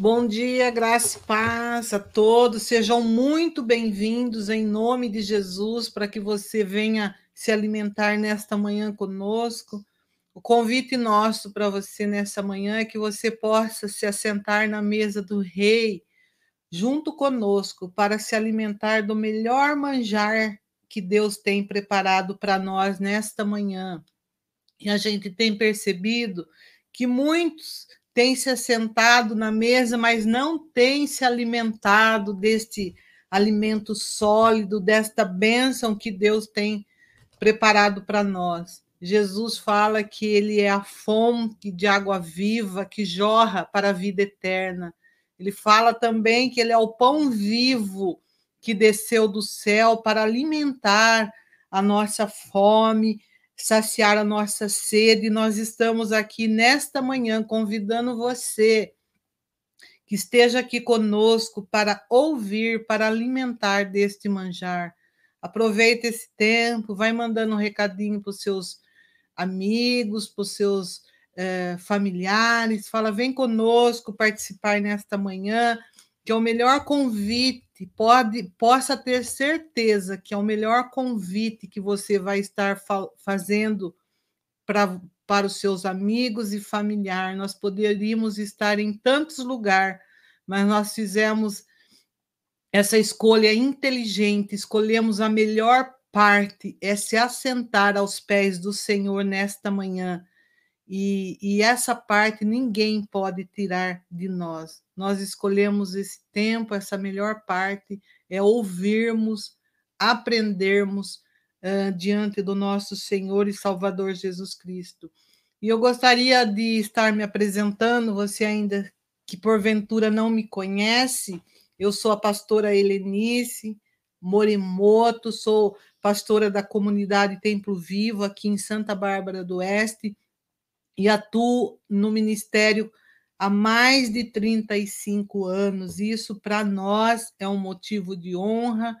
Bom dia, graça e paz a todos. Sejam muito bem-vindos em nome de Jesus para que você venha se alimentar nesta manhã conosco. O convite nosso para você nessa manhã é que você possa se assentar na mesa do Rei junto conosco para se alimentar do melhor manjar que Deus tem preparado para nós nesta manhã. E a gente tem percebido que muitos tem se assentado na mesa, mas não tem se alimentado deste alimento sólido, desta bênção que Deus tem preparado para nós. Jesus fala que ele é a fonte de água viva que jorra para a vida eterna. Ele fala também que ele é o pão vivo que desceu do céu para alimentar a nossa fome saciar a nossa sede. Nós estamos aqui nesta manhã convidando você que esteja aqui conosco para ouvir, para alimentar deste manjar. Aproveita esse tempo, vai mandando um recadinho para os seus amigos, para os seus eh, familiares, fala, vem conosco participar nesta manhã, que é o melhor convite pode possa ter certeza que é o melhor convite que você vai estar fa fazendo pra, para os seus amigos e familiares. Nós poderíamos estar em tantos lugares, mas nós fizemos essa escolha inteligente, escolhemos a melhor parte, é se assentar aos pés do Senhor nesta manhã. E, e essa parte ninguém pode tirar de nós. Nós escolhemos esse tempo, essa melhor parte é ouvirmos, aprendermos uh, diante do nosso Senhor e Salvador Jesus Cristo. E eu gostaria de estar me apresentando, você ainda que porventura não me conhece, eu sou a pastora Helenice Morimoto, sou pastora da comunidade Templo Vivo aqui em Santa Bárbara do Oeste e atuo no ministério há mais de 35 anos. Isso para nós é um motivo de honra,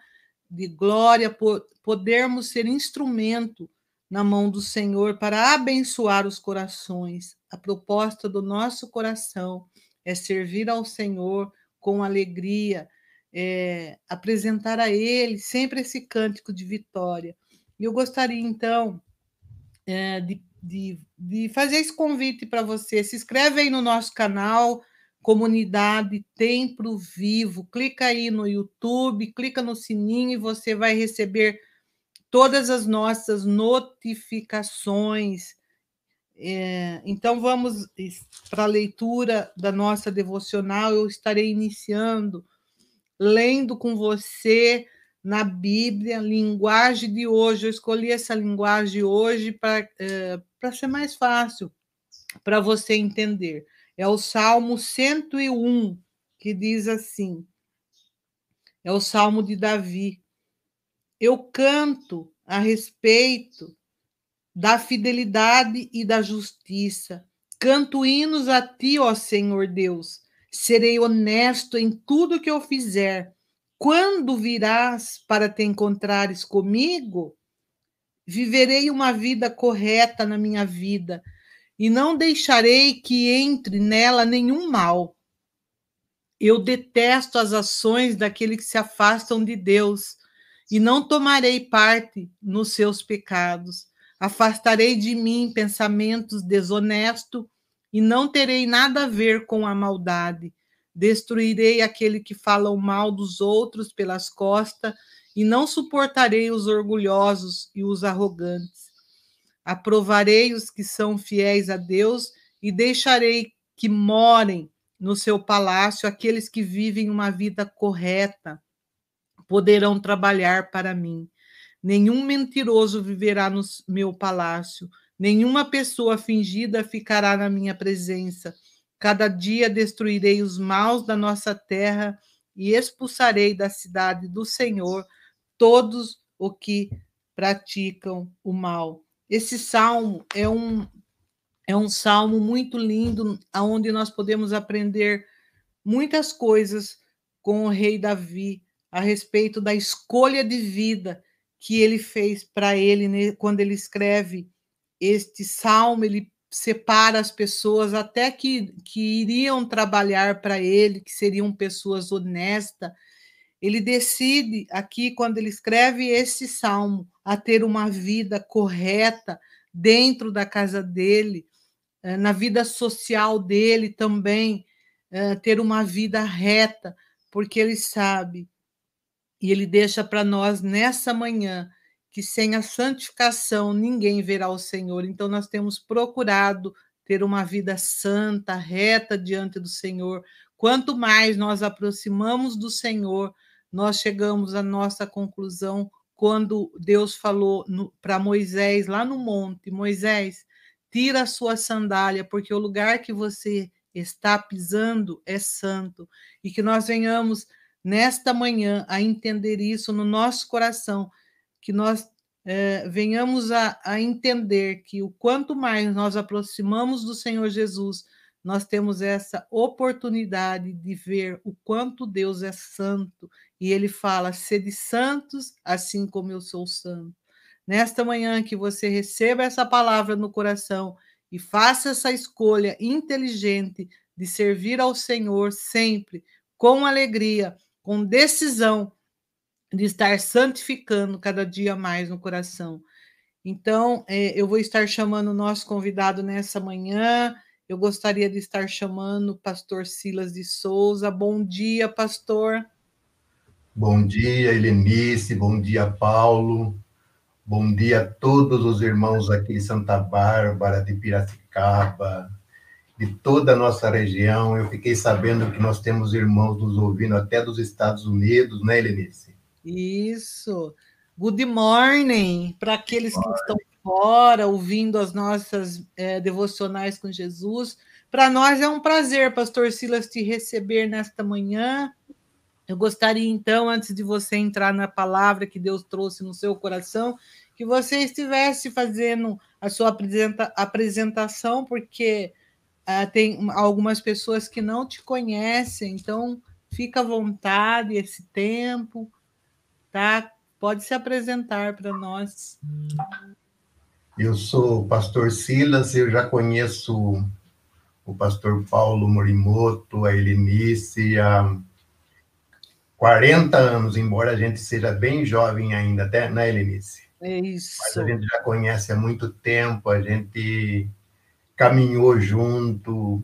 de glória, por podermos ser instrumento na mão do Senhor para abençoar os corações. A proposta do nosso coração é servir ao Senhor com alegria, é, apresentar a Ele sempre esse cântico de vitória. Eu gostaria, então, é, de de, de fazer esse convite para você. Se inscreve aí no nosso canal, Comunidade Templo Vivo. Clica aí no YouTube, clica no sininho e você vai receber todas as nossas notificações. É, então, vamos para a leitura da nossa devocional. Eu estarei iniciando, lendo com você na Bíblia, linguagem de hoje. Eu escolhi essa linguagem hoje para é, ser mais fácil para você entender. É o Salmo 101, que diz assim: é o Salmo de Davi. Eu canto a respeito da fidelidade e da justiça. Canto hinos a ti, ó Senhor Deus. Serei honesto em tudo que eu fizer quando virás para te encontrares comigo, viverei uma vida correta na minha vida e não deixarei que entre nela nenhum mal. Eu detesto as ações daqueles que se afastam de Deus e não tomarei parte nos seus pecados. Afastarei de mim pensamentos desonestos e não terei nada a ver com a maldade. Destruirei aquele que fala o mal dos outros pelas costas, e não suportarei os orgulhosos e os arrogantes. Aprovarei os que são fiéis a Deus e deixarei que morem no seu palácio aqueles que vivem uma vida correta, poderão trabalhar para mim. Nenhum mentiroso viverá no meu palácio, nenhuma pessoa fingida ficará na minha presença Cada dia destruirei os maus da nossa terra e expulsarei da cidade do Senhor todos os que praticam o mal. Esse salmo é um é um salmo muito lindo, onde nós podemos aprender muitas coisas com o rei Davi a respeito da escolha de vida que ele fez para ele né? quando ele escreve este salmo, ele separa as pessoas até que, que iriam trabalhar para ele, que seriam pessoas honestas. Ele decide aqui, quando ele escreve esse salmo, a ter uma vida correta dentro da casa dele, eh, na vida social dele também, eh, ter uma vida reta, porque ele sabe e ele deixa para nós nessa manhã que sem a santificação ninguém verá o Senhor. Então nós temos procurado ter uma vida santa, reta diante do Senhor. Quanto mais nós aproximamos do Senhor, nós chegamos à nossa conclusão quando Deus falou para Moisés lá no monte: Moisés, tira a sua sandália, porque o lugar que você está pisando é santo. E que nós venhamos nesta manhã a entender isso no nosso coração, que nós é, venhamos a, a entender que o quanto mais nós aproximamos do Senhor Jesus, nós temos essa oportunidade de ver o quanto Deus é santo. E ele fala: sede santos, assim como eu sou santo. Nesta manhã, que você receba essa palavra no coração e faça essa escolha inteligente de servir ao Senhor sempre, com alegria, com decisão de estar santificando cada dia mais no coração. Então, é, eu vou estar chamando o nosso convidado nessa manhã. Eu gostaria de estar chamando o pastor Silas de Souza. Bom dia, pastor. Bom dia, Helenice. Bom dia, Paulo. Bom dia a todos os irmãos aqui de Santa Bárbara, de Piracicaba, de toda a nossa região. Eu fiquei sabendo que nós temos irmãos nos ouvindo até dos Estados Unidos, né, Helenice? Isso. Good morning para aqueles que estão fora ouvindo as nossas é, devocionais com Jesus. Para nós é um prazer, Pastor Silas, te receber nesta manhã. Eu gostaria, então, antes de você entrar na palavra que Deus trouxe no seu coração, que você estivesse fazendo a sua apresenta apresentação, porque Uh, tem algumas pessoas que não te conhecem, então fica à vontade esse tempo, tá? Pode se apresentar para nós. Eu sou o pastor Silas, eu já conheço o pastor Paulo Morimoto, a Helenice, há 40 anos, embora a gente seja bem jovem ainda, até, né, Helenice? É isso. Mas a gente já conhece há muito tempo, a gente caminhou junto,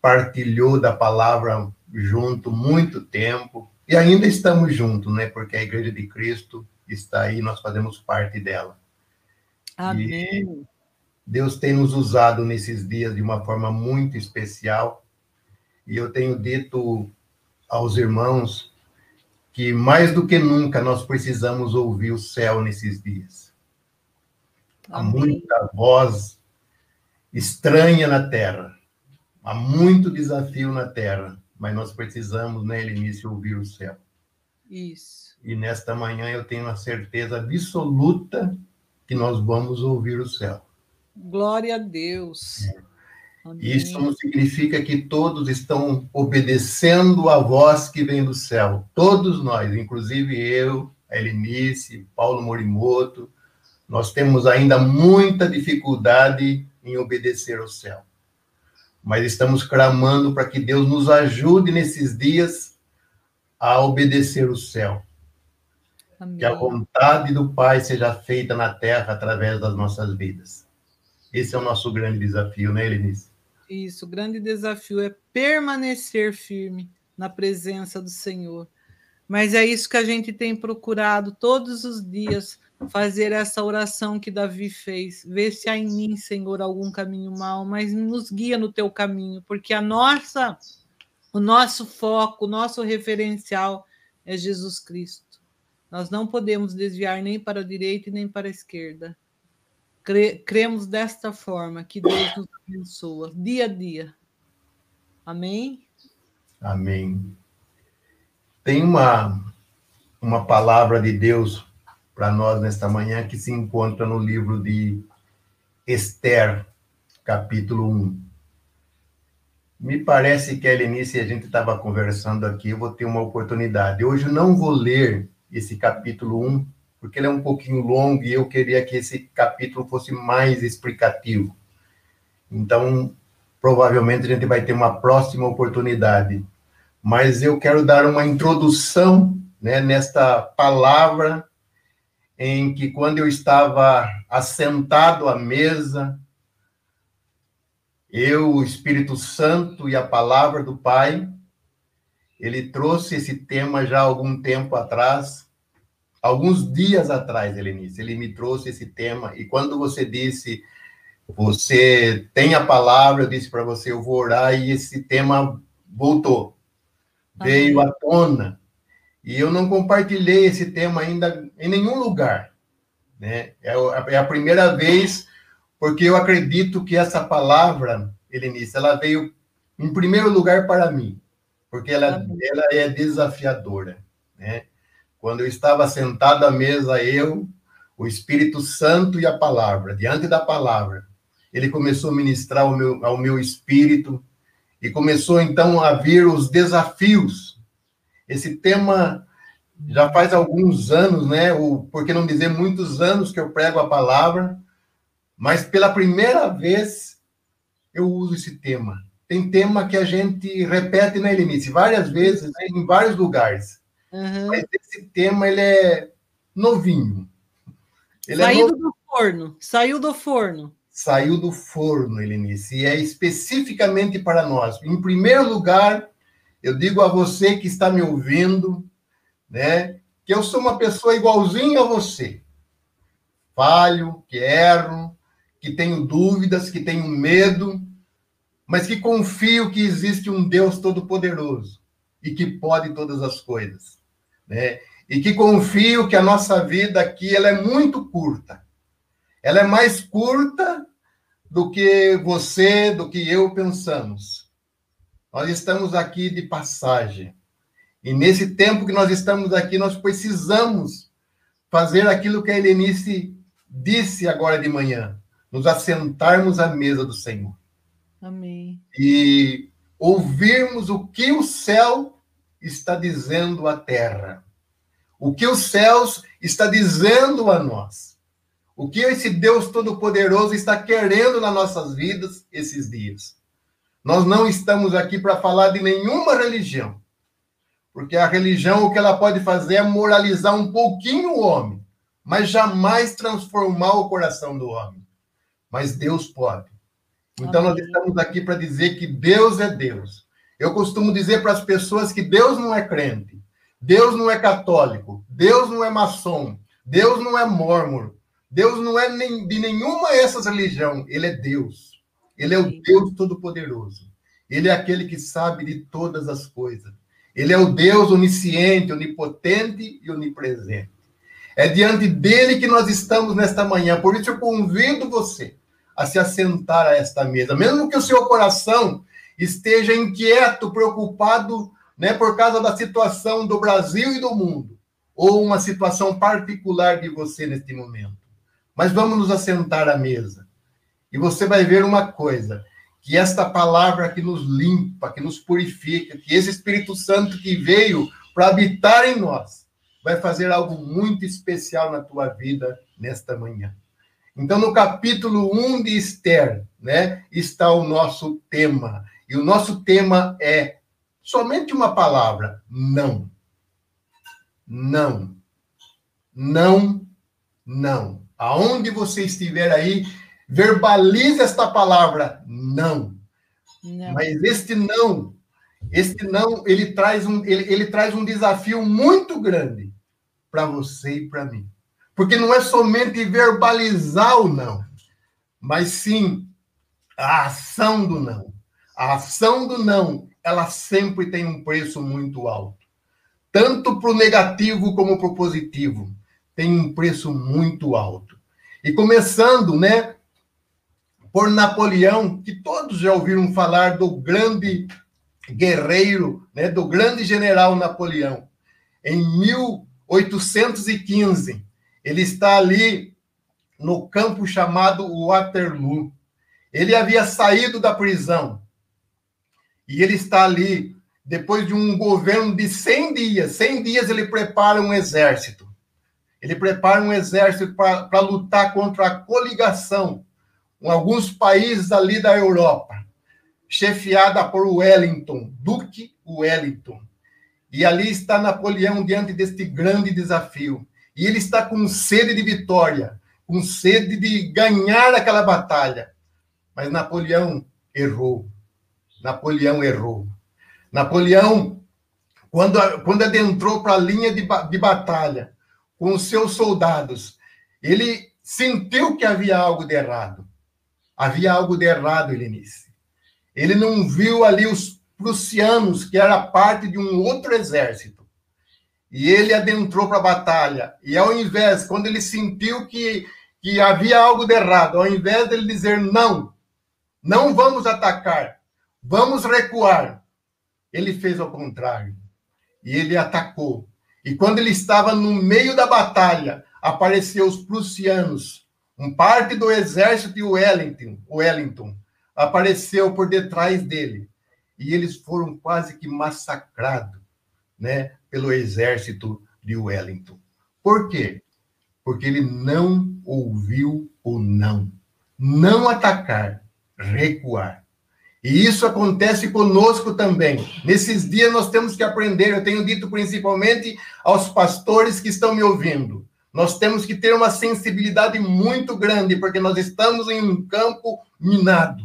partilhou da palavra junto muito tempo e ainda estamos juntos, né? Porque a Igreja de Cristo está aí, nós fazemos parte dela. Amém. E Deus tem nos usado nesses dias de uma forma muito especial. E eu tenho dito aos irmãos que mais do que nunca nós precisamos ouvir o céu nesses dias. Amém. Há muita voz estranha na Terra. Há muito desafio na Terra, mas nós precisamos, né, Elenice, ouvir o céu. Isso. E nesta manhã eu tenho a certeza absoluta que nós vamos ouvir o céu. Glória a Deus. É. Isso não significa que todos estão obedecendo a voz que vem do céu. Todos nós, inclusive eu, a Elenice, Paulo Morimoto, nós temos ainda muita dificuldade em obedecer ao céu. Mas estamos clamando para que Deus nos ajude nesses dias a obedecer o céu. Amém. Que a vontade do Pai seja feita na terra através das nossas vidas. Esse é o nosso grande desafio, né, Elenice? Isso, o grande desafio é permanecer firme na presença do Senhor. Mas é isso que a gente tem procurado todos os dias fazer essa oração que Davi fez. Vê se há em mim, Senhor, algum caminho mal, mas nos guia no teu caminho, porque a nossa, o nosso foco, o nosso referencial é Jesus Cristo. Nós não podemos desviar nem para a direita e nem para a esquerda. cremos desta forma que Deus nos abençoa dia a dia. Amém? Amém. Tem uma, uma palavra de Deus para nós nesta manhã, que se encontra no livro de Esther, capítulo 1. Me parece que a Helenice, a gente estava conversando aqui, eu vou ter uma oportunidade. Hoje eu não vou ler esse capítulo 1, porque ele é um pouquinho longo e eu queria que esse capítulo fosse mais explicativo. Então, provavelmente a gente vai ter uma próxima oportunidade. Mas eu quero dar uma introdução né, nesta palavra em que quando eu estava assentado à mesa, eu, o Espírito Santo e a palavra do Pai, ele trouxe esse tema já há algum tempo atrás, alguns dias atrás, Helenice, ele me trouxe esse tema, e quando você disse, você tem a palavra, eu disse para você, eu vou orar, e esse tema voltou, veio à tona, e eu não compartilhei esse tema ainda em nenhum lugar. Né? É, é a primeira vez, porque eu acredito que essa palavra, Helenice, ela veio em primeiro lugar para mim, porque ela, ela é desafiadora. Né? Quando eu estava sentado à mesa, eu, o Espírito Santo e a palavra, diante da palavra, ele começou a ministrar ao meu, ao meu espírito e começou então a vir os desafios esse tema já faz alguns anos, né? Ou, por que não dizer muitos anos que eu prego a palavra, mas pela primeira vez eu uso esse tema. Tem tema que a gente repete na Helenice várias vezes, né, em vários lugares. Uhum. Mas esse tema, ele é novinho. Ele Saiu é no... do forno. Saiu do forno. Saiu do forno, Helenice. E é especificamente para nós. Em primeiro lugar, eu digo a você que está me ouvindo, né, que eu sou uma pessoa igualzinha a você. Falho, que erro, que tenho dúvidas, que tenho medo, mas que confio que existe um Deus todo-poderoso e que pode todas as coisas, né? E que confio que a nossa vida aqui ela é muito curta. Ela é mais curta do que você, do que eu pensamos. Nós estamos aqui de passagem. E nesse tempo que nós estamos aqui, nós precisamos fazer aquilo que a Helenice disse agora de manhã: nos assentarmos à mesa do Senhor. Amém. E ouvirmos o que o céu está dizendo à terra. O que os céus está dizendo a nós. O que esse Deus Todo-Poderoso está querendo nas nossas vidas esses dias. Nós não estamos aqui para falar de nenhuma religião. Porque a religião, o que ela pode fazer é moralizar um pouquinho o homem, mas jamais transformar o coração do homem. Mas Deus pode. Então, nós estamos aqui para dizer que Deus é Deus. Eu costumo dizer para as pessoas que Deus não é crente, Deus não é católico, Deus não é maçom, Deus não é mórmon, Deus não é de nenhuma dessas religiões, Ele é Deus. Ele é o Deus Todo-Poderoso. Ele é aquele que sabe de todas as coisas. Ele é o Deus onisciente, onipotente e onipresente. É diante dele que nós estamos nesta manhã. Por isso eu convido você a se assentar a esta mesa, mesmo que o seu coração esteja inquieto, preocupado, né, por causa da situação do Brasil e do mundo, ou uma situação particular de você neste momento. Mas vamos nos assentar à mesa. E você vai ver uma coisa, que esta palavra que nos limpa, que nos purifica, que esse Espírito Santo que veio para habitar em nós, vai fazer algo muito especial na tua vida nesta manhã. Então, no capítulo 1 de Esther, né, está o nosso tema. E o nosso tema é somente uma palavra: não. Não. Não. Não. Aonde você estiver aí, verbalize esta palavra, não. não. Mas este não, este não, ele traz um, ele, ele traz um desafio muito grande para você e para mim. Porque não é somente verbalizar o não, mas sim a ação do não. A ação do não, ela sempre tem um preço muito alto. Tanto para o negativo como para o positivo. Tem um preço muito alto. E começando, né, por Napoleão, que todos já ouviram falar do grande guerreiro, né, do grande general Napoleão. Em 1815, ele está ali no campo chamado Waterloo. Ele havia saído da prisão e ele está ali depois de um governo de 100 dias. 100 dias ele prepara um exército. Ele prepara um exército para lutar contra a coligação alguns países ali da Europa, chefiada por Wellington, Duque Wellington. E ali está Napoleão diante deste grande desafio. E ele está com sede de vitória, com sede de ganhar aquela batalha. Mas Napoleão errou. Napoleão errou. Napoleão, quando, quando adentrou para a linha de, de batalha com os seus soldados, ele sentiu que havia algo de errado. Havia algo de errado, Helenice. Ele não viu ali os prussianos, que era parte de um outro exército. E ele adentrou para a batalha. E ao invés, quando ele sentiu que, que havia algo de errado, ao invés dele dizer não, não vamos atacar, vamos recuar, ele fez ao contrário. E ele atacou. E quando ele estava no meio da batalha, apareceu os prussianos, um parte do exército de Wellington, Wellington apareceu por detrás dele. E eles foram quase que massacrados, né, pelo exército de Wellington. Por quê? Porque ele não ouviu o não. Não atacar, recuar. E isso acontece conosco também. Nesses dias nós temos que aprender, eu tenho dito principalmente aos pastores que estão me ouvindo. Nós temos que ter uma sensibilidade muito grande, porque nós estamos em um campo minado.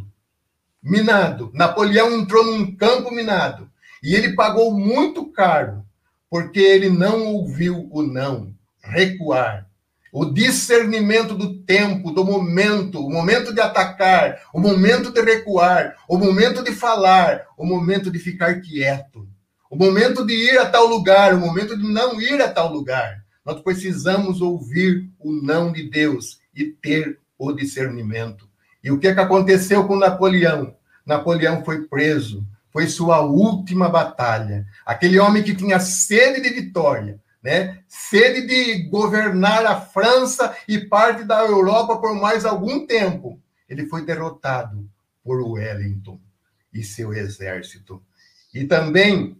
Minado. Napoleão entrou num campo minado. E ele pagou muito caro, porque ele não ouviu o não, recuar. O discernimento do tempo, do momento, o momento de atacar, o momento de recuar, o momento de falar, o momento de ficar quieto, o momento de ir a tal lugar, o momento de não ir a tal lugar. Nós precisamos ouvir o não de Deus e ter o discernimento. E o que, é que aconteceu com Napoleão? Napoleão foi preso, foi sua última batalha. Aquele homem que tinha sede de vitória, né? Sede de governar a França e parte da Europa por mais algum tempo. Ele foi derrotado por Wellington e seu exército. E também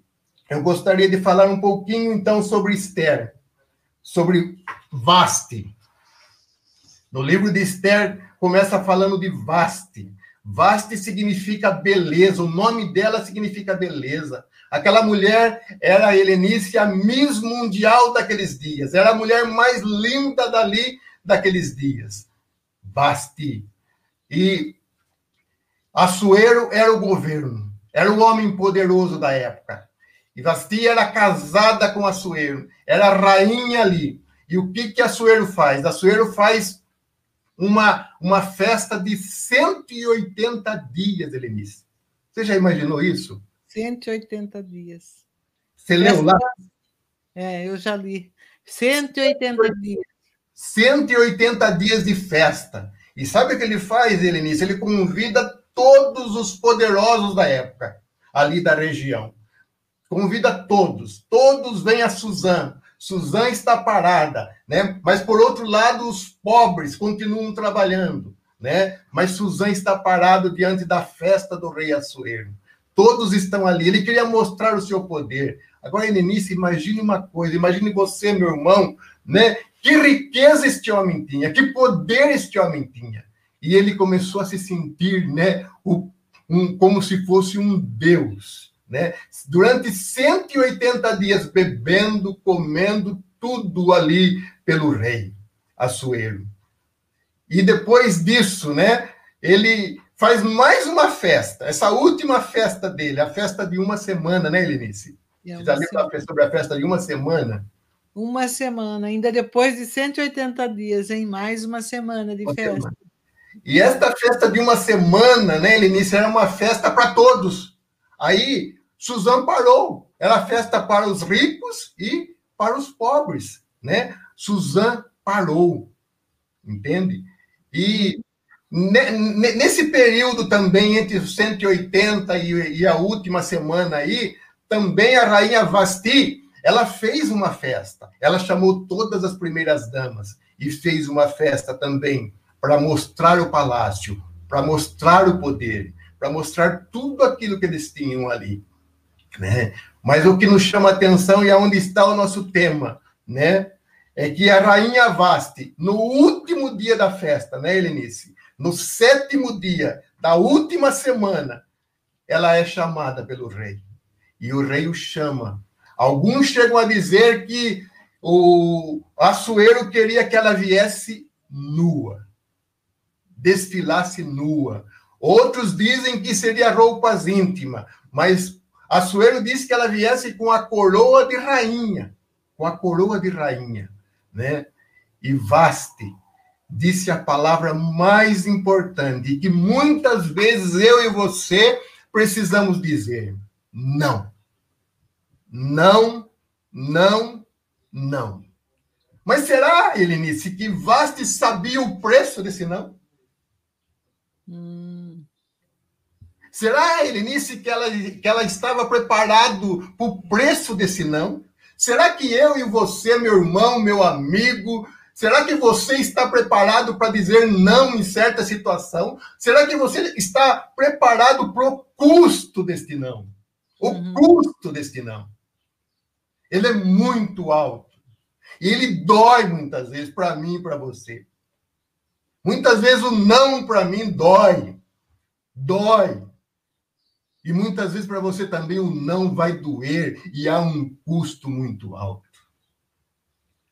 eu gostaria de falar um pouquinho então sobre Esther sobre Vaste. No livro de Esther, começa falando de Vaste. Vaste significa beleza, o nome dela significa beleza. Aquela mulher era a Helenice, a Miss Mundial daqueles dias. Era a mulher mais linda dali daqueles dias. Vaste. E Assuero era o governo, era o homem poderoso da época. E Vasti era casada com Assuero, era rainha ali. E o que que Assuero faz? Assuero faz uma, uma festa de 180 dias, Helenice. Você já imaginou isso? 180 dias. Você leu lá? É, eu já li. 180 dias. 180 dias de festa. E sabe o que ele faz, Helenice? Ele convida todos os poderosos da época, ali da região. Convida todos, todos vêm a Suzã. Suzã está parada, né? Mas por outro lado, os pobres continuam trabalhando, né? Mas Suzã está parado diante da festa do rei Assuero. Todos estão ali. Ele queria mostrar o seu poder. Agora, Helenice, imagine uma coisa, imagine você, meu irmão, né? Que riqueza este homem tinha, que poder este homem tinha. E ele começou a se sentir, né, o, um, como se fosse um deus né? Durante 180 dias bebendo, comendo tudo ali pelo rei Assuero. E depois disso, né, ele faz mais uma festa, essa última festa dele, a festa de uma semana, né, Helenice? É Você já leu sobre a festa de uma semana? Uma semana, ainda depois de 180 dias, em mais uma semana de uma festa. Semana. E esta festa de uma semana, né, Helenice, era uma festa para todos. Aí Suzano parou. Era festa para os ricos e para os pobres, né? Suzano parou, entende? E nesse período também, entre os 180 e, a última semana aí, também a rainha Vasti, ela fez uma festa. Ela chamou todas as primeiras damas e fez uma festa também para mostrar o palácio, para mostrar o poder, para mostrar tudo aquilo que eles tinham ali né? Mas o que nos chama atenção e aonde está o nosso tema, né? É que a rainha Vaste, no último dia da festa, né, Helenice, no sétimo dia da última semana, ela é chamada pelo rei. E o rei o chama. Alguns chegam a dizer que o Assuero queria que ela viesse nua, desfilasse nua. Outros dizem que seria roupas íntimas, mas Assuero disse que ela viesse com a coroa de rainha, com a coroa de rainha, né? E Vaste disse a palavra mais importante, que muitas vezes eu e você precisamos dizer: não. Não, não, não. Mas será, Helenice, que Vaste sabia o preço desse não? Hum. Será, Helenice, que ela, que ela estava preparado para o preço desse não? Será que eu e você, meu irmão, meu amigo, será que você está preparado para dizer não em certa situação? Será que você está preparado para o custo deste não? O uhum. custo deste não. Ele é muito alto. E ele dói muitas vezes para mim e para você. Muitas vezes o não para mim dói. Dói. E muitas vezes para você também o não vai doer e há um custo muito alto.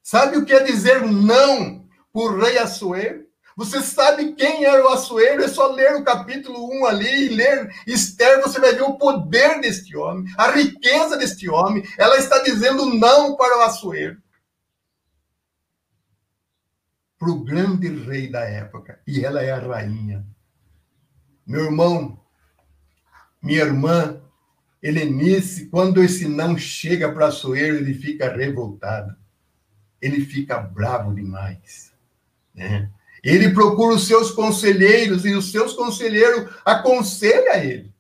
Sabe o que é dizer não por rei Assuero? Você sabe quem era o Assuero? É só ler o capítulo 1 ali e ler Esther, você vai ver o poder deste homem, a riqueza deste homem. Ela está dizendo não para o Assuero para o grande rei da época. E ela é a rainha. Meu irmão, minha irmã, Helenice, quando esse não chega para Soeiro, ele fica revoltado. Ele fica bravo demais. Né? Ele procura os seus conselheiros e os seus conselheiros aconselham ele.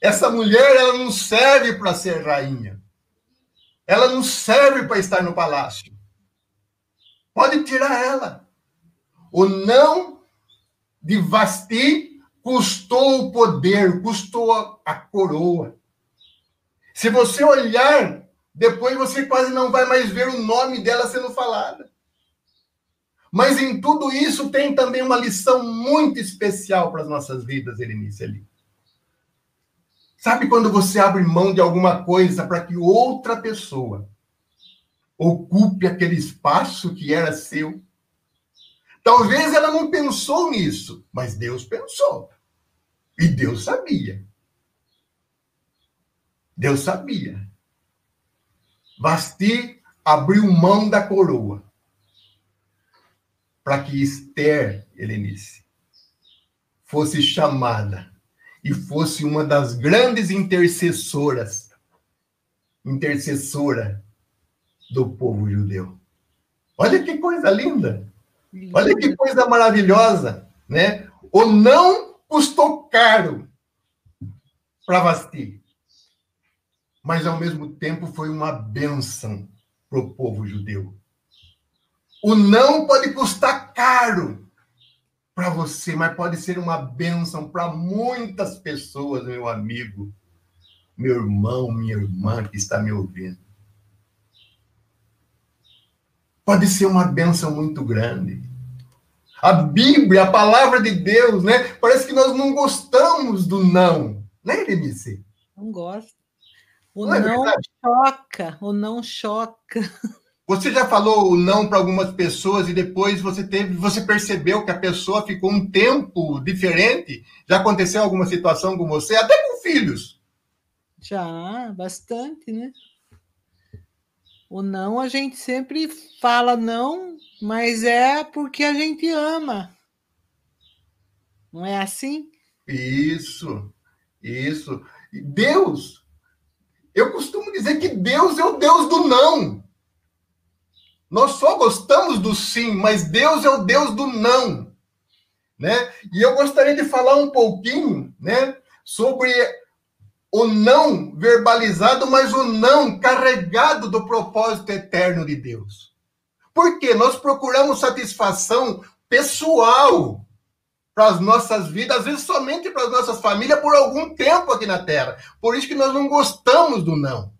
Essa mulher, ela não serve para ser rainha. Ela não serve para estar no palácio. Pode tirar ela. O não de Vasti custou o poder, custou a, a coroa. Se você olhar, depois você quase não vai mais ver o nome dela sendo falada. Mas em tudo isso tem também uma lição muito especial para as nossas vidas, Erenice, ali. Sabe quando você abre mão de alguma coisa para que outra pessoa ocupe aquele espaço que era seu. Talvez ela não pensou nisso, mas Deus pensou. E Deus sabia. Deus sabia. Vasti abriu mão da coroa para que Esther, Helenice, fosse chamada e fosse uma das grandes intercessoras, intercessora do povo judeu. Olha que coisa linda! Olha que coisa maravilhosa, né? O não custou caro para Vasti, mas ao mesmo tempo foi uma bênção para o povo judeu. O não pode custar caro para você, mas pode ser uma bênção para muitas pessoas, meu amigo, meu irmão, minha irmã que está me ouvindo pode ser uma benção muito grande. A Bíblia, a palavra de Deus, né? Parece que nós não gostamos do não, né, Denise? Não gosto. O não, é não é choca, o não choca. Você já falou o não para algumas pessoas e depois você teve, você percebeu que a pessoa ficou um tempo diferente? Já aconteceu alguma situação com você, até com filhos? Já, bastante, né? O não a gente sempre fala não, mas é porque a gente ama. Não é assim? Isso, isso. Deus, eu costumo dizer que Deus é o Deus do não. Nós só gostamos do sim, mas Deus é o Deus do não. Né? E eu gostaria de falar um pouquinho né, sobre o não verbalizado, mas o não carregado do propósito eterno de Deus. Porque nós procuramos satisfação pessoal para as nossas vidas, às vezes somente para as nossas famílias por algum tempo aqui na Terra. Por isso que nós não gostamos do não,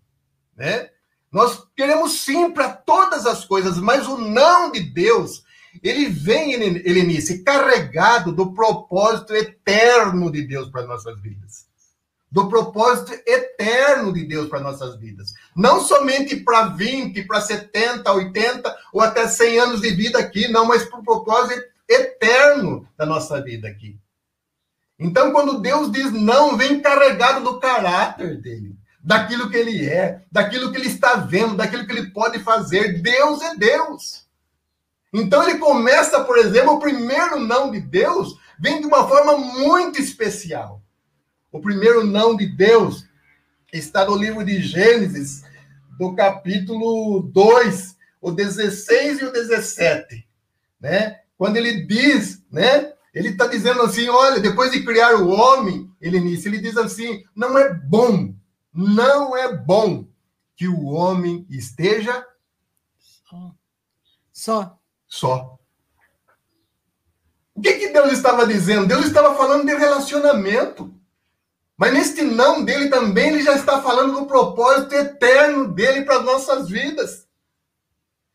né? Nós queremos sim para todas as coisas, mas o não de Deus, ele vem, Helenice, carregado do propósito eterno de Deus para nossas vidas. Do propósito eterno de Deus para nossas vidas. Não somente para 20, para 70, 80 ou até 100 anos de vida aqui, não, mas para o propósito eterno da nossa vida aqui. Então, quando Deus diz não, vem carregado do caráter dele, daquilo que ele é, daquilo que ele está vendo, daquilo que ele pode fazer. Deus é Deus. Então ele começa, por exemplo, o primeiro não de Deus vem de uma forma muito especial. O primeiro não de Deus está no livro de Gênesis, do capítulo 2, o 16 e o 17, né? Quando ele diz, né? Ele está dizendo assim, olha, depois de criar o homem, ele nisso, ele diz assim, não é bom, não é bom que o homem esteja só. Só. O que, que Deus estava dizendo? Deus estava falando de relacionamento. Mas neste não dele também, ele já está falando do propósito eterno dele para as nossas vidas.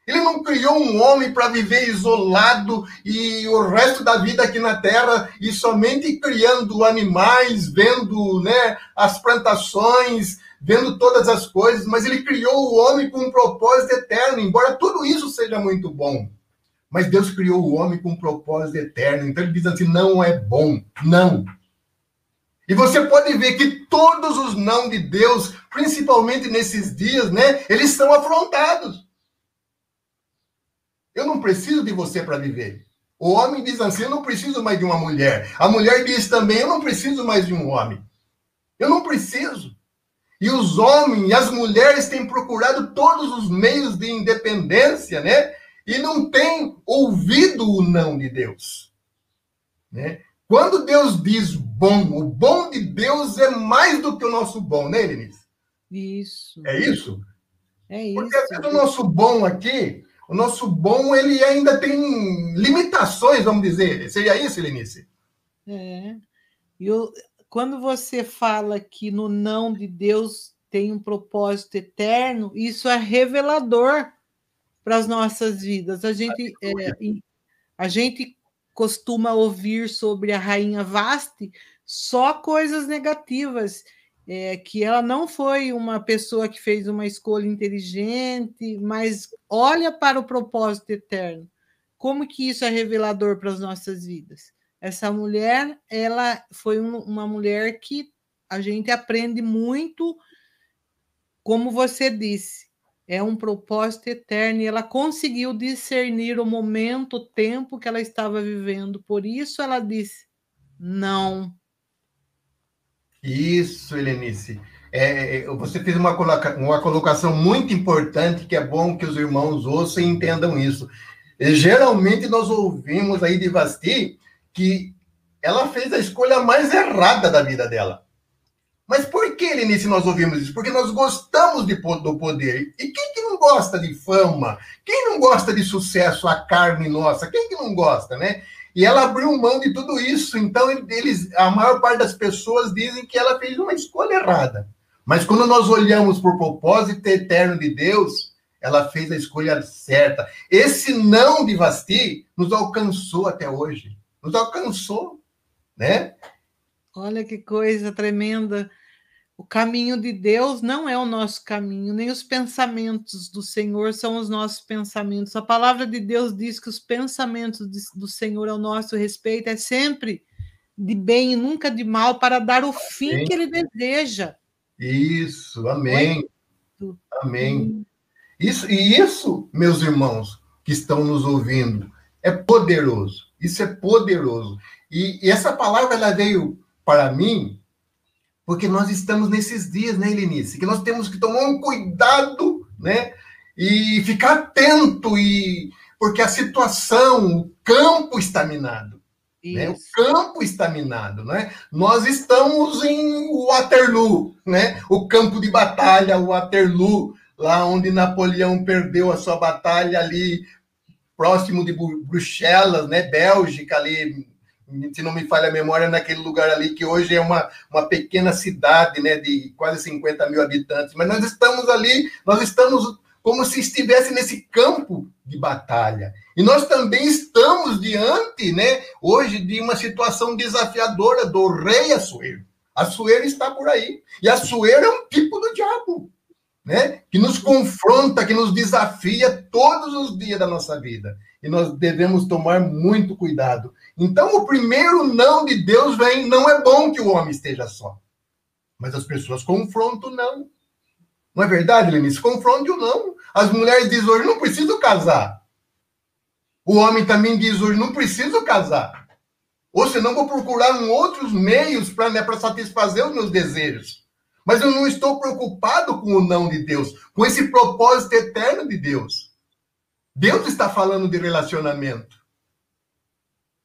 Ele não criou um homem para viver isolado e o resto da vida aqui na terra e somente criando animais, vendo né, as plantações, vendo todas as coisas, mas ele criou o homem com um propósito eterno, embora tudo isso seja muito bom. Mas Deus criou o homem com um propósito eterno. Então ele diz assim: não é bom, não. E você pode ver que todos os não de Deus, principalmente nesses dias, né, eles são afrontados. Eu não preciso de você para viver. O homem diz assim: eu não preciso mais de uma mulher. A mulher diz também: eu não preciso mais de um homem. Eu não preciso. E os homens e as mulheres têm procurado todos os meios de independência, né? e não tem ouvido o não de Deus. Né? Quando Deus diz bom, o bom de Deus é mais do que o nosso bom, né, Elenice? Isso. É isso? É isso. Porque o nosso bom aqui, o nosso bom, ele ainda tem limitações, vamos dizer. Seria isso, Elenice? É. E quando você fala que no não de Deus tem um propósito eterno, isso é revelador para as nossas vidas. A gente, é, a gente costuma ouvir sobre a rainha Vaste só coisas negativas, é, que ela não foi uma pessoa que fez uma escolha inteligente, mas olha para o propósito eterno. Como que isso é revelador para as nossas vidas? Essa mulher, ela foi um, uma mulher que a gente aprende muito, como você disse, é um propósito eterno e ela conseguiu discernir o momento, o tempo que ela estava vivendo. Por isso ela disse: não. Isso, Helenice. É, é, você fez uma, coloca, uma colocação muito importante que é bom que os irmãos ouçam e entendam isso. E, geralmente nós ouvimos aí de Vasti que ela fez a escolha mais errada da vida dela. Mas por que, Lenice, nós ouvimos isso? Porque nós gostamos de, do poder. E quem que não gosta de fama? Quem não gosta de sucesso, a carne nossa? Quem que não gosta, né? E ela abriu mão de tudo isso. Então, eles, a maior parte das pessoas dizem que ela fez uma escolha errada. Mas quando nós olhamos para o propósito eterno de Deus, ela fez a escolha certa. Esse não de Vasti nos alcançou até hoje. Nos alcançou, né? Olha que coisa tremenda. O caminho de Deus não é o nosso caminho, nem os pensamentos do Senhor são os nossos pensamentos. A palavra de Deus diz que os pensamentos do Senhor ao nosso respeito é sempre de bem e nunca de mal, para dar o fim amém. que ele deseja. Isso, amém. Amém. Isso, e isso, meus irmãos que estão nos ouvindo, é poderoso. Isso é poderoso. E, e essa palavra ela veio para mim, porque nós estamos nesses dias, né, Helenice? Que nós temos que tomar um cuidado, né? E ficar atento, e porque a situação, o campo está minado. Né? O campo está minado, né? Nós estamos em Waterloo, né? O campo de batalha, Waterloo, lá onde Napoleão perdeu a sua batalha ali próximo de Bruxelas, né? Bélgica ali se não me falha a memória, naquele lugar ali que hoje é uma, uma pequena cidade, né, de quase 50 mil habitantes. Mas nós estamos ali, nós estamos como se estivesse nesse campo de batalha. E nós também estamos diante, né, hoje, de uma situação desafiadora do rei Assuero. Assuero está por aí. E Assuero é um tipo do diabo, né, que nos confronta, que nos desafia todos os dias da nossa vida. E nós devemos tomar muito cuidado. Então, o primeiro não de Deus vem, não é bom que o homem esteja só. Mas as pessoas confrontam não. Não é verdade, Lenice? Confronte o não. As mulheres dizem hoje, não preciso casar. O homem também diz hoje, não preciso casar. Ou senão vou procurar um outros meios para né, satisfazer os meus desejos. Mas eu não estou preocupado com o não de Deus, com esse propósito eterno de Deus. Deus está falando de relacionamento.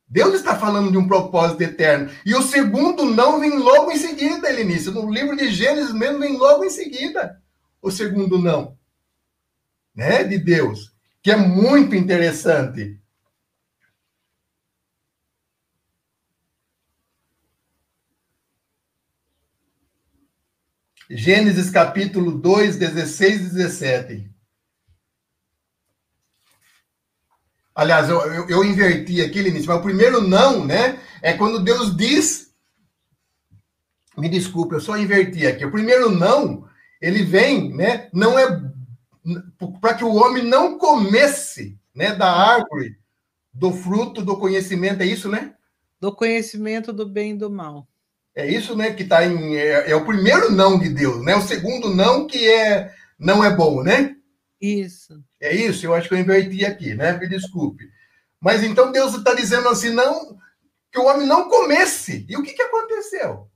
Deus está falando de um propósito eterno. E o segundo não vem logo em seguida, Helenice. No livro de Gênesis mesmo vem logo em seguida. O segundo não. Né? De Deus. Que é muito interessante. Gênesis capítulo 2, 16 e 17. Aliás, eu, eu, eu inverti aqui, Lenice, mas o primeiro não, né? É quando Deus diz. Me desculpe, eu só inverti aqui. O primeiro não, ele vem, né? Não é para que o homem não comesse, né, da árvore do fruto do conhecimento, é isso, né? Do conhecimento do bem e do mal. É isso, né, que está em é, é, o primeiro não de Deus, né? O segundo não que é não é bom, né? Isso. É isso, eu acho que eu inverti aqui, né? Me desculpe. Mas então Deus está dizendo assim, não, que o homem não comesse. E o que, que aconteceu?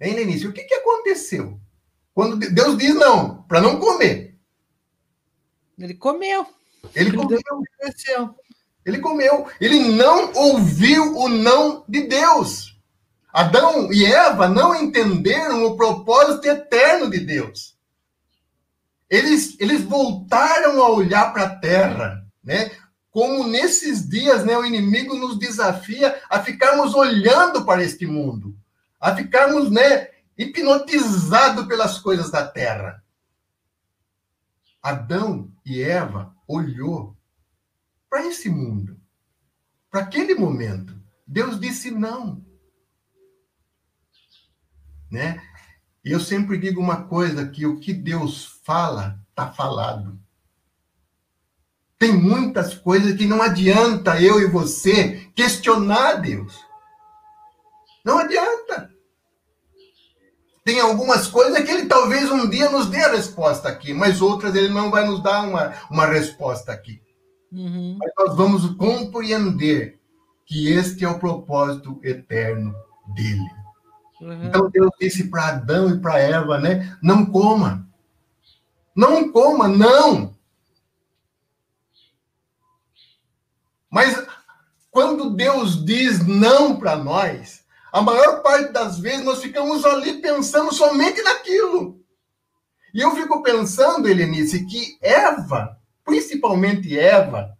Hein, Lenice? O que, que aconteceu? Quando Deus diz não, para não comer. Ele comeu. Ele comeu. Ele comeu. Ele não ouviu o não de Deus. Adão e Eva não entenderam o propósito eterno de Deus. Eles, eles voltaram a olhar para a terra, né? Como nesses dias, né, o inimigo nos desafia a ficarmos olhando para este mundo, a ficarmos, né, hipnotizados pelas coisas da terra. Adão e Eva olhou para esse mundo, para aquele momento. Deus disse não. Né? E eu sempre digo uma coisa que o que Deus fala está falado. Tem muitas coisas que não adianta eu e você questionar Deus. Não adianta. Tem algumas coisas que ele talvez um dia nos dê a resposta aqui, mas outras ele não vai nos dar uma, uma resposta aqui. Uhum. Mas nós vamos compreender que este é o propósito eterno dele. Uhum. Então Deus disse para Adão e para Eva, né? Não coma. Não coma, não. Mas quando Deus diz não para nós, a maior parte das vezes nós ficamos ali pensando somente naquilo. E eu fico pensando, Helenice, que Eva, principalmente Eva,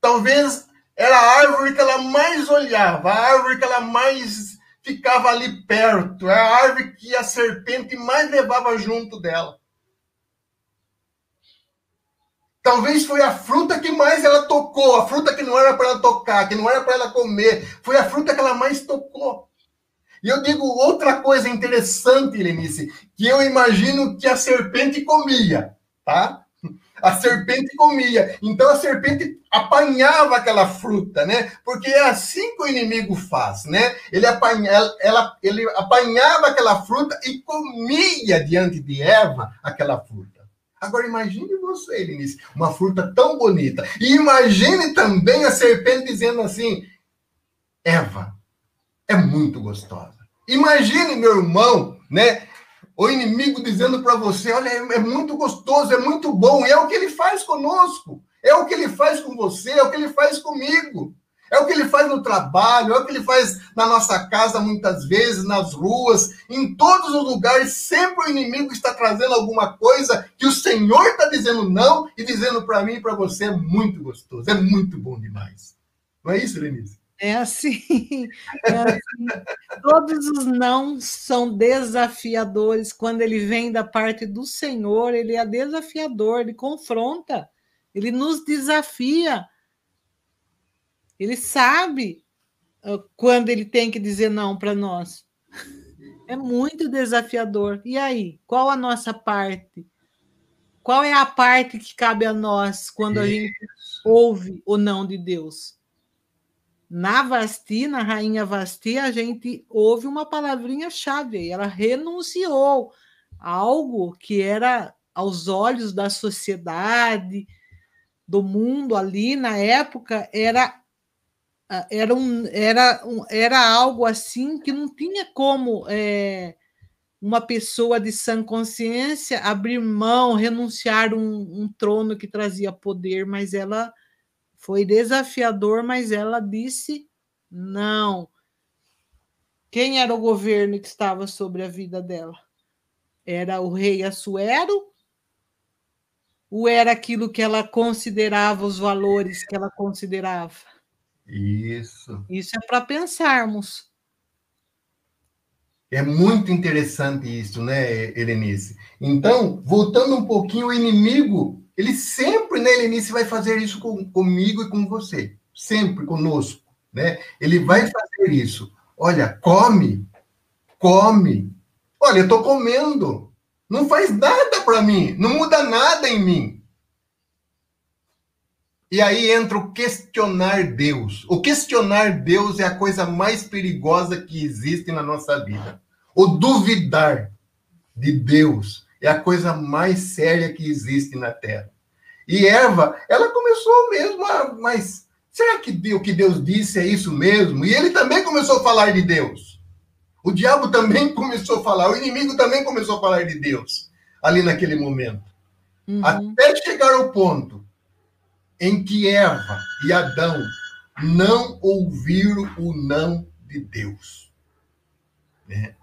talvez era a árvore que ela mais olhava, a árvore que ela mais ficava ali perto, é a árvore que a serpente mais levava junto dela. Talvez foi a fruta que mais ela tocou, a fruta que não era para ela tocar, que não era para ela comer, foi a fruta que ela mais tocou. E eu digo outra coisa interessante, Lenice, que eu imagino que a serpente comia, tá? A serpente comia. Então a serpente apanhava aquela fruta, né? Porque é assim que o inimigo faz, né? Ele, apanha, ela, ele apanhava aquela fruta e comia diante de Eva aquela fruta. Agora imagine você, Lenice, uma fruta tão bonita. E imagine também a serpente dizendo assim: Eva, é muito gostosa. Imagine, meu irmão, né? O inimigo dizendo para você: olha, é muito gostoso, é muito bom, e é o que ele faz conosco, é o que ele faz com você, é o que ele faz comigo, é o que ele faz no trabalho, é o que ele faz na nossa casa muitas vezes, nas ruas, em todos os lugares, sempre o inimigo está trazendo alguma coisa que o Senhor está dizendo não e dizendo para mim e para você: é muito gostoso, é muito bom demais. Não é isso, Lenise? É assim, é assim. Todos os não são desafiadores. Quando ele vem da parte do Senhor, ele é desafiador, ele confronta, ele nos desafia. Ele sabe ah, quando ele tem que dizer não para nós. É muito desafiador. E aí, qual a nossa parte? Qual é a parte que cabe a nós quando a gente ouve o não de Deus? Na Vasti, na Rainha Vasti, a gente ouve uma palavrinha-chave. Ela renunciou a algo que era, aos olhos da sociedade, do mundo ali na época, era era, um, era, um, era algo assim que não tinha como é, uma pessoa de sã consciência abrir mão, renunciar um, um trono que trazia poder, mas ela foi desafiador, mas ela disse não. Quem era o governo que estava sobre a vida dela? Era o rei Assuero? Ou era aquilo que ela considerava os valores que ela considerava? Isso. Isso é para pensarmos. É muito interessante isso, né, Helenice? Então, voltando um pouquinho, o inimigo, ele sempre, né, Helenice, vai fazer isso com, comigo e com você. Sempre conosco, né? Ele vai fazer isso. Olha, come, come. Olha, eu estou comendo. Não faz nada para mim, não muda nada em mim. E aí entra o questionar Deus. O questionar Deus é a coisa mais perigosa que existe na nossa vida. O duvidar de Deus é a coisa mais séria que existe na Terra. E Eva, ela começou mesmo a, mas será que o que Deus disse é isso mesmo? E ele também começou a falar de Deus. O diabo também começou a falar, o inimigo também começou a falar de Deus ali naquele momento. Uhum. Até chegar ao ponto em que Eva e Adão não ouviram o não de Deus. Né?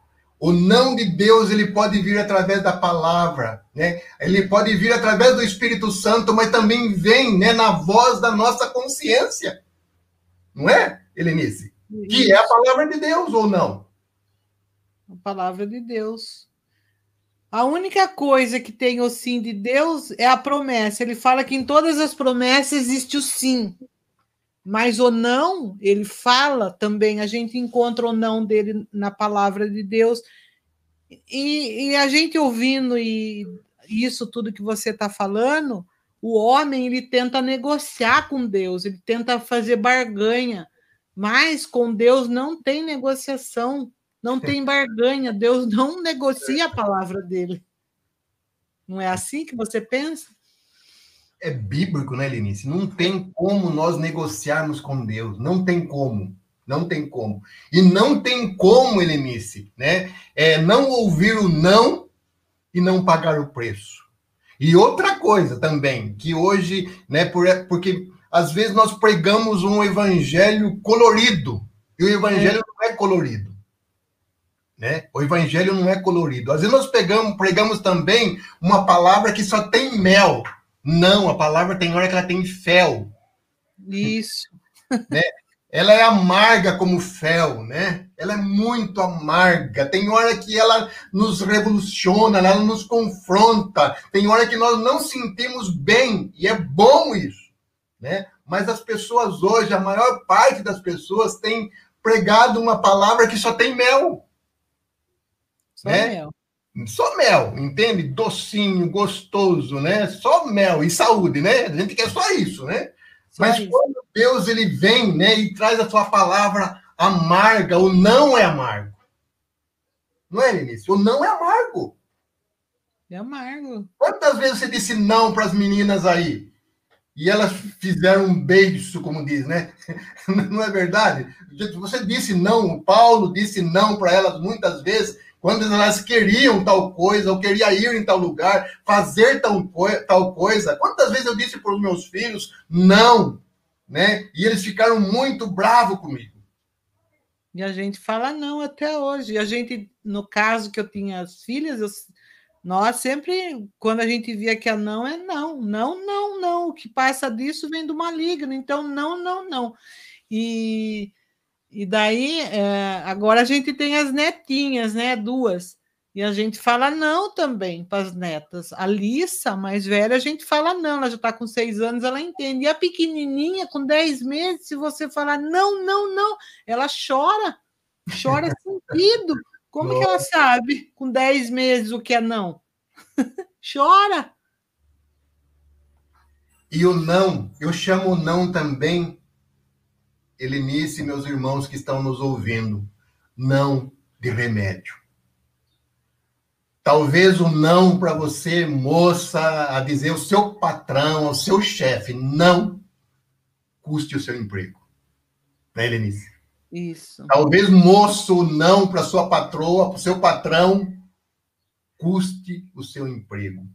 O não de Deus ele pode vir através da palavra, né? Ele pode vir através do Espírito Santo, mas também vem, né, na voz da nossa consciência, não é, Helenice? Que é a palavra de Deus ou não? A palavra de Deus. A única coisa que tem o sim de Deus é a promessa. Ele fala que em todas as promessas existe o sim. Mas o não, ele fala também, a gente encontra o não dele na palavra de Deus. E, e a gente ouvindo e isso tudo que você está falando, o homem ele tenta negociar com Deus, ele tenta fazer barganha, mas com Deus não tem negociação. Não tem barganha, Deus não negocia a palavra dele. Não é assim que você pensa? É bíblico, né, Lenice? Não tem como nós negociarmos com Deus. Não tem como. Não tem como. E não tem como, Helenice, né? É não ouvir o não e não pagar o preço. E outra coisa também, que hoje, né, por, porque às vezes nós pregamos um evangelho colorido, e o evangelho é. não é colorido. Né? O evangelho não é colorido. Às vezes nós pegamos, pregamos também uma palavra que só tem mel. Não, a palavra tem hora que ela tem fel. Isso. Né? Ela é amarga como fel, né? Ela é muito amarga. Tem hora que ela nos revoluciona, ela nos confronta. Tem hora que nós não sentimos bem e é bom isso, né? Mas as pessoas hoje, a maior parte das pessoas tem pregado uma palavra que só tem mel. Só né? mel. Só mel, entende? Docinho, gostoso, né? Só mel e saúde, né? A gente quer só isso, né? Só Mas isso. quando Deus ele vem, né, e traz a sua palavra amarga, o não é amargo. Não é, Lenice? O não é amargo. É amargo. Quantas vezes você disse não para as meninas aí? E elas fizeram um beijo, como diz, né? Não é verdade? Você disse não, o Paulo disse não para elas muitas vezes, quando elas queriam tal coisa, ou queria ir em tal lugar, fazer tal, tal coisa. Quantas vezes eu disse para os meus filhos não, né? E eles ficaram muito bravos comigo. E a gente fala não até hoje. E a gente, no caso que eu tinha as filhas, eu, nós sempre, quando a gente via que a não é não, não, não, não. O que passa disso vem do maligno. Então, não, não, não. E E daí, é, agora a gente tem as netinhas, né? Duas. E a gente fala não também para as netas. A Lissa, mais velha, a gente fala não, ela já está com seis anos, ela entende. E a pequenininha, com dez meses, se você falar não, não, não, ela chora, chora sentido. Como Nossa. que ela sabe, com dez meses, o que é não? chora. E o não, eu chamo o não também, Helenice meus irmãos que estão nos ouvindo, não de remédio. Talvez o não para você, moça, a dizer o seu patrão, o seu chefe, não custe o seu emprego. Né, Helenice? Isso. Talvez moço, não para sua patroa, para o seu patrão, custe o seu emprego.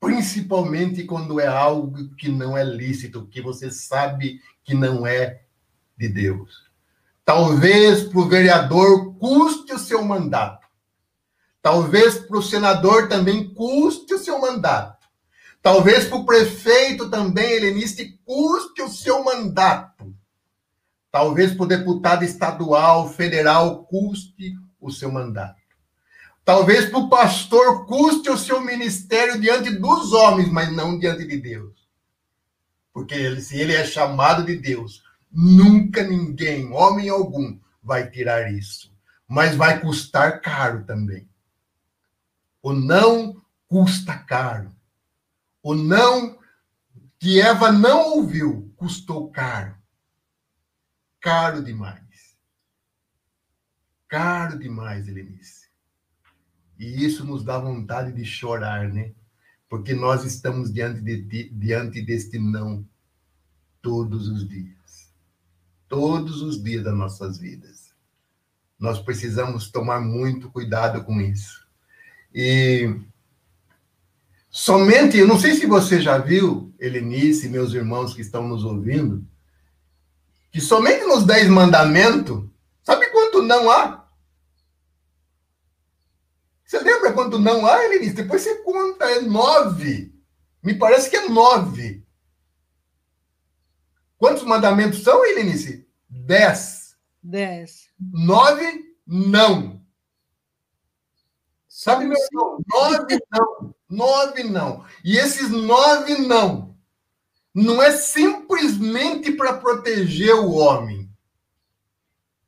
Principalmente quando é algo que não é lícito, que você sabe que não é de Deus. Talvez para o vereador custe o seu mandato. Talvez para o senador também custe o seu mandato. Talvez para o prefeito também, heleniste, custe o seu mandato. Talvez para o deputado estadual, federal, custe o seu mandato. Talvez para o pastor custe o seu ministério diante dos homens, mas não diante de Deus. Porque ele, se ele é chamado de Deus, nunca ninguém, homem algum, vai tirar isso. Mas vai custar caro também. O não custa caro. O não que Eva não ouviu custou caro. Caro demais. Caro demais, Helenice. E isso nos dá vontade de chorar, né? Porque nós estamos diante, de, diante deste não todos os dias. Todos os dias das nossas vidas. Nós precisamos tomar muito cuidado com isso. E somente, eu não sei se você já viu, Helenice meus irmãos que estão nos ouvindo, que somente nos Dez Mandamentos, sabe quanto não há? Você lembra quanto não há, Helenice? Depois você conta, é nove. Me parece que é nove. Quantos mandamentos são, Helenice? Dez. Dez. Nove, não. Sabe, meu irmão? Nove não. Nove não. E esses nove não. Não é simplesmente para proteger o homem.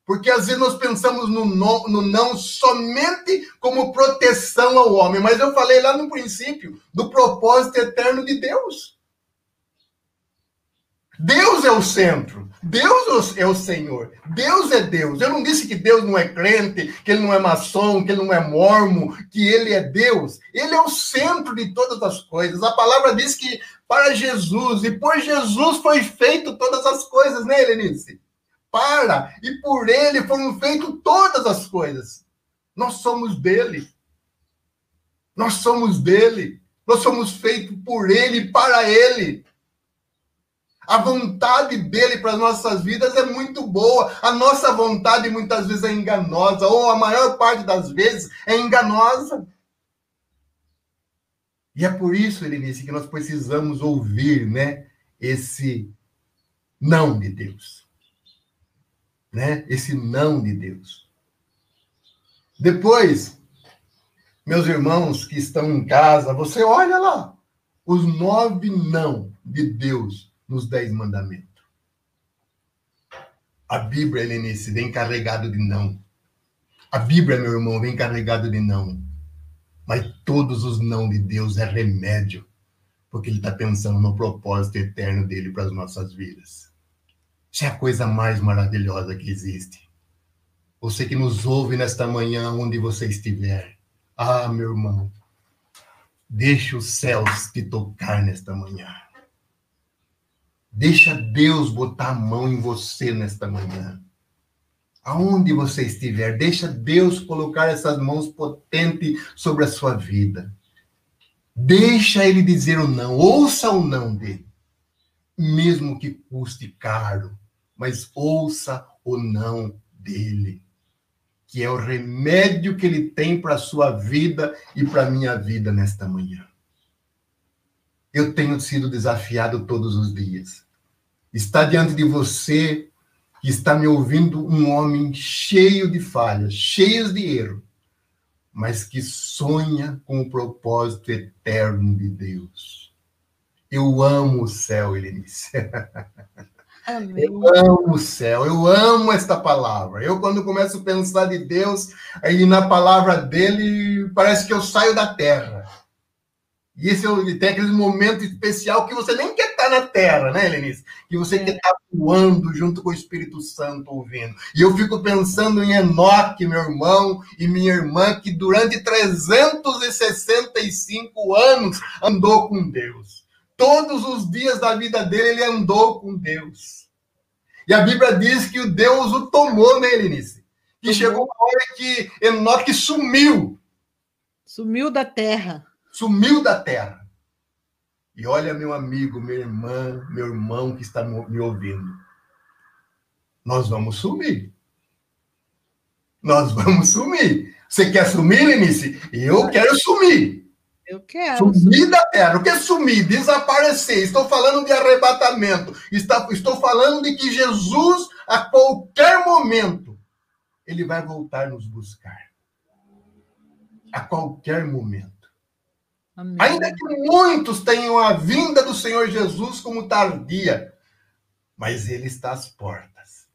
Porque às vezes nós pensamos no não, no não somente como proteção ao homem. Mas eu falei lá no princípio do propósito eterno de Deus. Deus é o centro. Deus é o Senhor. Deus é Deus. Eu não disse que Deus não é crente, que ele não é maçom, que ele não é mormo, que ele é Deus. Ele é o centro de todas as coisas. A palavra diz que para Jesus e por Jesus foi feito todas as coisas, né, Helenice? Para e por ele foram feitas todas as coisas. Nós somos dele. Nós somos dele. Nós somos feitos por ele para ele. A vontade dele para as nossas vidas é muito boa. A nossa vontade muitas vezes é enganosa, ou a maior parte das vezes é enganosa. E é por isso, Elenice, que nós precisamos ouvir, né, esse não de Deus. Né? Esse não de Deus. Depois, meus irmãos que estão em casa, você olha lá, os nove não de Deus nos Dez Mandamentos. A Bíblia, Helenice, vem carregado de não. A Bíblia, meu irmão, vem carregado de não. Mas todos os não de Deus é remédio, porque ele está pensando no propósito eterno dele para as nossas vidas. Isso é a coisa mais maravilhosa que existe. Você que nos ouve nesta manhã, onde você estiver. Ah, meu irmão, deixe os céus te tocar nesta manhã. Deixa Deus botar a mão em você nesta manhã. Aonde você estiver, deixa Deus colocar essas mãos potentes sobre a sua vida. Deixa ele dizer o não, ouça o não dele, mesmo que custe caro, mas ouça o não dele, que é o remédio que ele tem para a sua vida e para a minha vida nesta manhã. Eu tenho sido desafiado todos os dias. Está diante de você que está me ouvindo um homem cheio de falhas, cheio de erro, mas que sonha com o propósito eterno de Deus. Eu amo o céu, Helenice. Amém. Eu amo o céu, eu amo esta palavra. Eu, quando começo a pensar de Deus, aí na palavra dele, parece que eu saio da terra. E esse é tem aquele momento especial que você nem quer estar na terra, né, Helenice? Que você é. quer estar voando junto com o Espírito Santo ouvindo. E eu fico pensando em Enoque, meu irmão, e minha irmã, que durante 365 anos andou com Deus. Todos os dias da vida dele, ele andou com Deus. E a Bíblia diz que o Deus o tomou, né, Helenice? Que chegou uma hora que Enoque sumiu. Sumiu da terra sumiu da terra. E olha, meu amigo, minha irmã, meu irmão que está me ouvindo. Nós vamos sumir. Nós vamos sumir. Você quer sumir, Lenice? Eu quero sumir. Eu quero. Sumir da terra. O que é sumir? Desaparecer. Estou falando de arrebatamento. Estou falando de que Jesus, a qualquer momento, ele vai voltar nos buscar. A qualquer momento. Amém. Ainda que muitos tenham a vinda do Senhor Jesus como tardia, mas ele está às portas.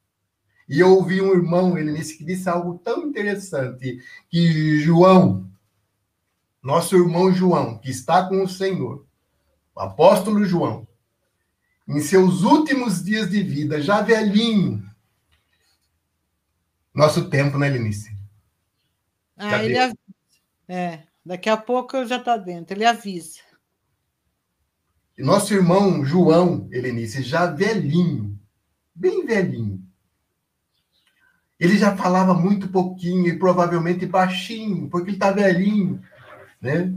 E eu ouvi um irmão, ele disse que disse algo tão interessante, que João, nosso irmão João, que está com o Senhor, o apóstolo João, em seus últimos dias de vida, já velhinho, nosso tempo, né, Lenice? Ah, ele é. Daqui a pouco já está dentro, ele avisa. Nosso irmão João Helenice, já velhinho, bem velhinho. Ele já falava muito pouquinho e provavelmente baixinho, porque ele está velhinho, né?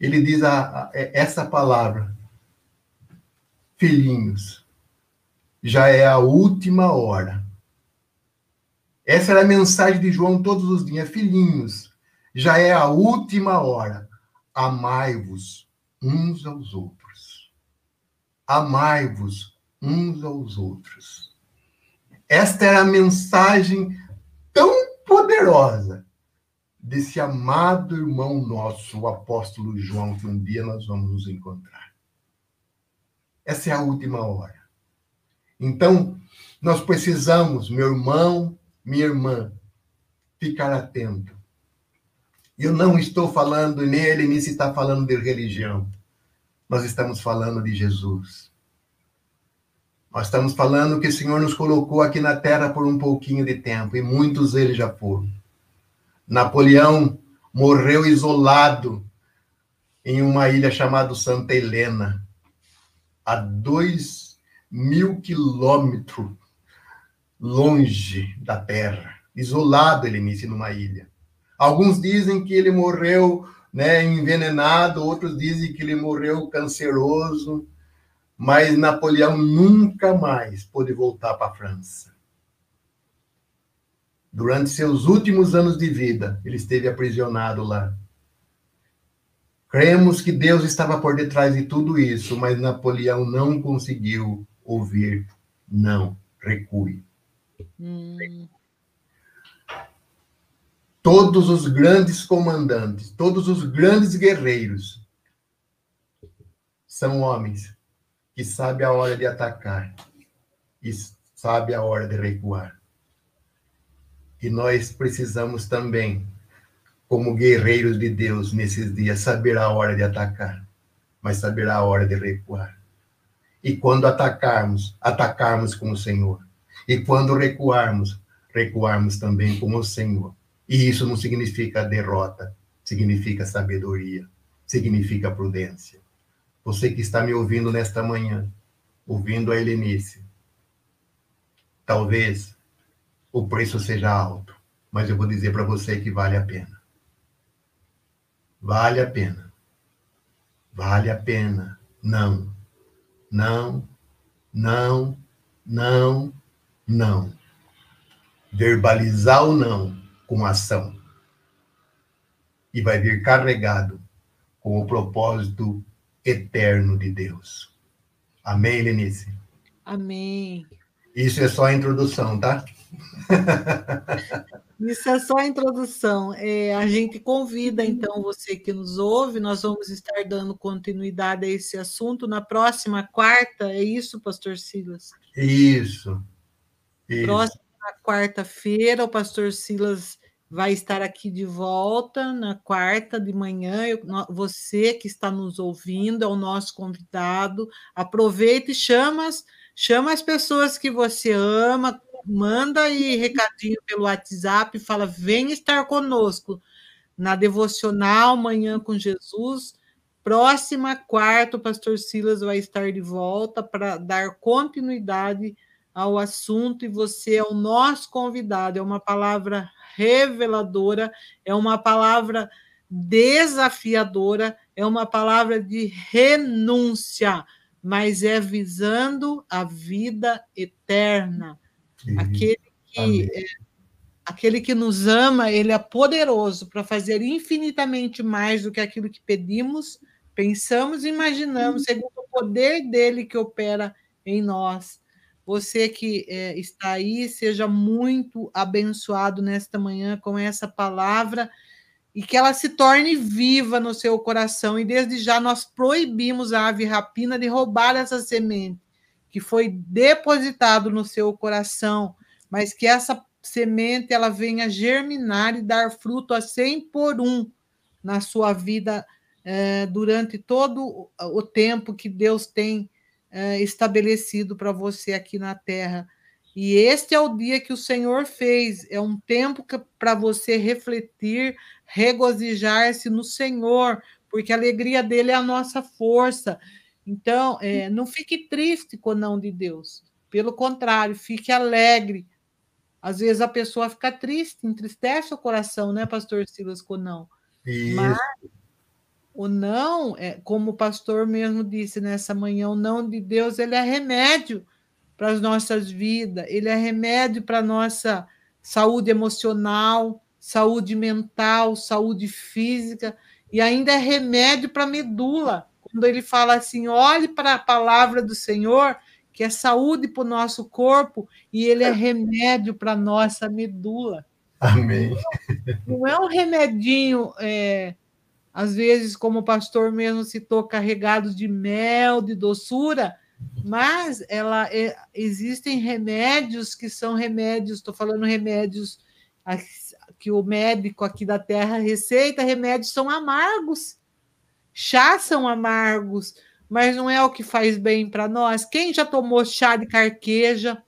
Ele diz a, a, é, essa palavra, filhinhos, já é a última hora. Essa era a mensagem de João todos os dias, filhinhos, já é a última hora. Amai-vos uns aos outros. Amai-vos uns aos outros. Esta era a mensagem tão poderosa desse amado irmão nosso, o apóstolo João, que um dia nós vamos nos encontrar. Essa é a última hora. Então, nós precisamos, meu irmão, minha irmã, ficar atento eu não estou falando, nem a Helenice está falando de religião. Nós estamos falando de Jesus. Nós estamos falando que o Senhor nos colocou aqui na terra por um pouquinho de tempo, e muitos eles já foram. Napoleão morreu isolado em uma ilha chamada Santa Helena, a dois mil quilômetros longe da terra, isolado, Helenice, numa ilha. Alguns dizem que ele morreu né, envenenado, outros dizem que ele morreu canceroso, mas Napoleão nunca mais pôde voltar para a França. Durante seus últimos anos de vida, ele esteve aprisionado lá. Cremos que Deus estava por detrás de tudo isso, mas Napoleão não conseguiu ouvir. Não, recue. Hum todos os grandes comandantes, todos os grandes guerreiros são homens que sabem a hora de atacar e sabem a hora de recuar. E nós precisamos também, como guerreiros de Deus nesses dias, saber a hora de atacar, mas saber a hora de recuar. E quando atacarmos, atacarmos com o Senhor. E quando recuarmos, recuarmos também com o Senhor. E isso não significa derrota, significa sabedoria, significa prudência. Você que está me ouvindo nesta manhã, ouvindo a Helenice, talvez o preço seja alto, mas eu vou dizer para você que vale a pena. Vale a pena. Vale a pena. Não. Não. Não. Não. Não. Verbalizar o não com ação. E vai vir carregado com o propósito eterno de Deus. Amém, Lenice? Amém. Isso é só a introdução, tá? Isso é só a introdução. É, a gente convida, então, você que nos ouve, nós vamos estar dando continuidade a esse assunto na próxima quarta, é isso, pastor Silas? Isso. isso. Próxima quarta-feira, o pastor Silas vai estar aqui de volta na quarta de manhã. Eu, você que está nos ouvindo é o nosso convidado. Aproveite e chama, chama as pessoas que você ama, manda aí recadinho pelo WhatsApp, fala: vem estar conosco na devocional Manhã com Jesus. Próxima quarta, o pastor Silas vai estar de volta para dar continuidade ao assunto e você é o nosso convidado. É uma palavra reveladora, é uma palavra desafiadora, é uma palavra de renúncia, mas é visando a vida eterna. Aquele que, é, aquele que nos ama, ele é poderoso para fazer infinitamente mais do que aquilo que pedimos, pensamos e imaginamos, segundo o poder dele que opera em nós. Você que é, está aí, seja muito abençoado nesta manhã com essa palavra e que ela se torne viva no seu coração. E desde já nós proibimos a ave rapina de roubar essa semente que foi depositado no seu coração, mas que essa semente ela venha germinar e dar fruto a 100 por um na sua vida eh, durante todo o tempo que Deus tem eh, estabelecido para você aqui na terra. E este é o dia que o Senhor fez, é um tempo para você refletir, regozijar-se no Senhor, porque a alegria dele é a nossa força. Então, é, não fique triste com o não de Deus. Pelo contrário, fique alegre. Às vezes a pessoa fica triste, entristece o coração, né, pastor Silas, com o não. Isso. Mas o não, é, como o pastor mesmo disse nessa manhã, o não de Deus ele é remédio para as nossas vidas, ele é remédio para a nossa saúde emocional, saúde mental, saúde física, e ainda é remédio para a medula quando ele fala assim: olhe para a palavra do Senhor, que é saúde para o nosso corpo, e ele é remédio para a nossa medula. Amém. Não é um remedinho, é, às vezes, como o pastor mesmo citou, carregado de mel, de doçura, mas ela é, existem remédios que são remédios, estou falando remédios que o médico aqui da terra receita, remédios são amargos Chá são amargos, mas não é o que faz bem para nós. Quem já tomou chá de carqueja,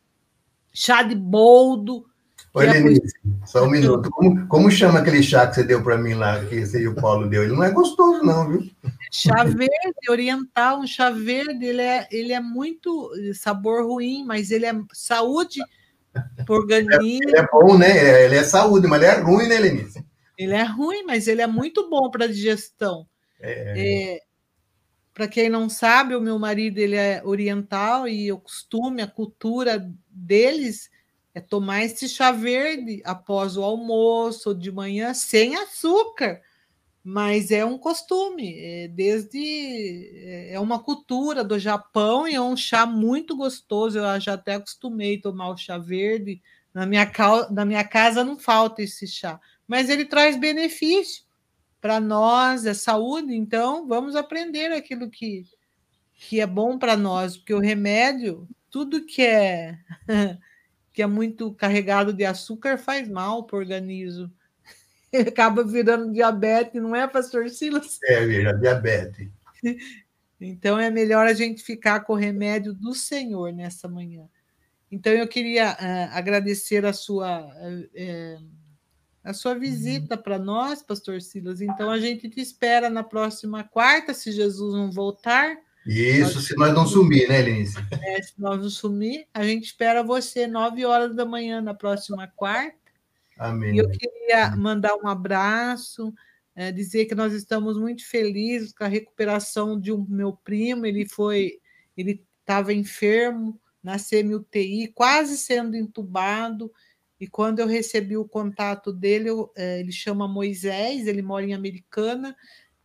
chá de boldo? Olha, é Denise, só um minuto. Como, como chama aquele chá que você deu para mim lá, que você e o Paulo deu? Ele não é gostoso, não, viu? Chá verde, oriental, um chá verde, ele é, ele é muito sabor ruim, mas ele é saúde para organismo. Ele é bom, né? Ele é saúde, mas ele é ruim, né, Lenise? Ele é ruim, mas ele é muito bom para a digestão. É... É, Para quem não sabe, o meu marido ele é oriental e o costume, a cultura deles é tomar esse chá verde após o almoço, de manhã, sem açúcar. Mas é um costume, é desde é, é uma cultura do Japão e é um chá muito gostoso. Eu já até acostumei a tomar o chá verde. Na minha, na minha casa não falta esse chá, mas ele traz benefício para nós, é saúde, então vamos aprender aquilo que, que é bom para nós, porque o remédio, tudo que é que é muito carregado de açúcar faz mal para o organismo. Ele acaba virando diabetes, não é, pastor Silas? É, vira diabetes. Então é melhor a gente ficar com o remédio do Senhor nessa manhã. Então eu queria uh, agradecer a sua uh, uh, a sua visita para nós, Pastor Silas. Então a gente te espera na próxima quarta, se Jesus não voltar. Isso, nós... se nós não sumir, né, Lenice? É, se nós não sumir, a gente espera você nove horas da manhã na próxima quarta. Amém. E eu queria mandar um abraço, é, dizer que nós estamos muito felizes com a recuperação de um meu primo. Ele foi, ele estava enfermo na semi-UTI, quase sendo entubado. E quando eu recebi o contato dele, eu, é, ele chama Moisés, ele mora em Americana,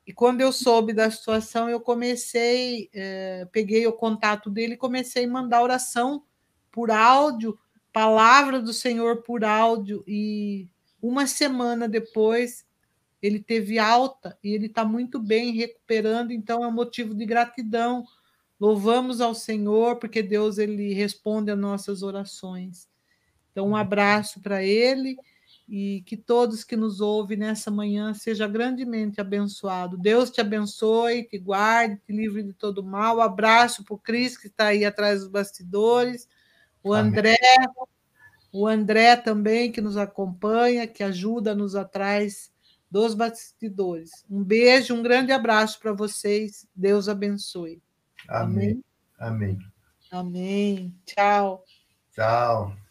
E quando eu soube da situação, eu comecei, é, peguei o contato dele e comecei a mandar oração por áudio, palavra do Senhor por áudio. E uma semana depois, ele teve alta e ele está muito bem, recuperando, então é um motivo de gratidão. Louvamos ao Senhor, porque Deus ele responde às nossas orações. Então, um abraço para ele e que todos que nos ouvem nessa manhã seja grandemente abençoado. Deus te abençoe, te guarde, te livre de todo mal. Abraço para o Cris, que está aí atrás dos bastidores, o André, Amém. o André também, que nos acompanha, que ajuda-nos atrás dos bastidores. Um beijo, um grande abraço para vocês. Deus abençoe. Amém. Amém. Amém. Tchau. Tchau.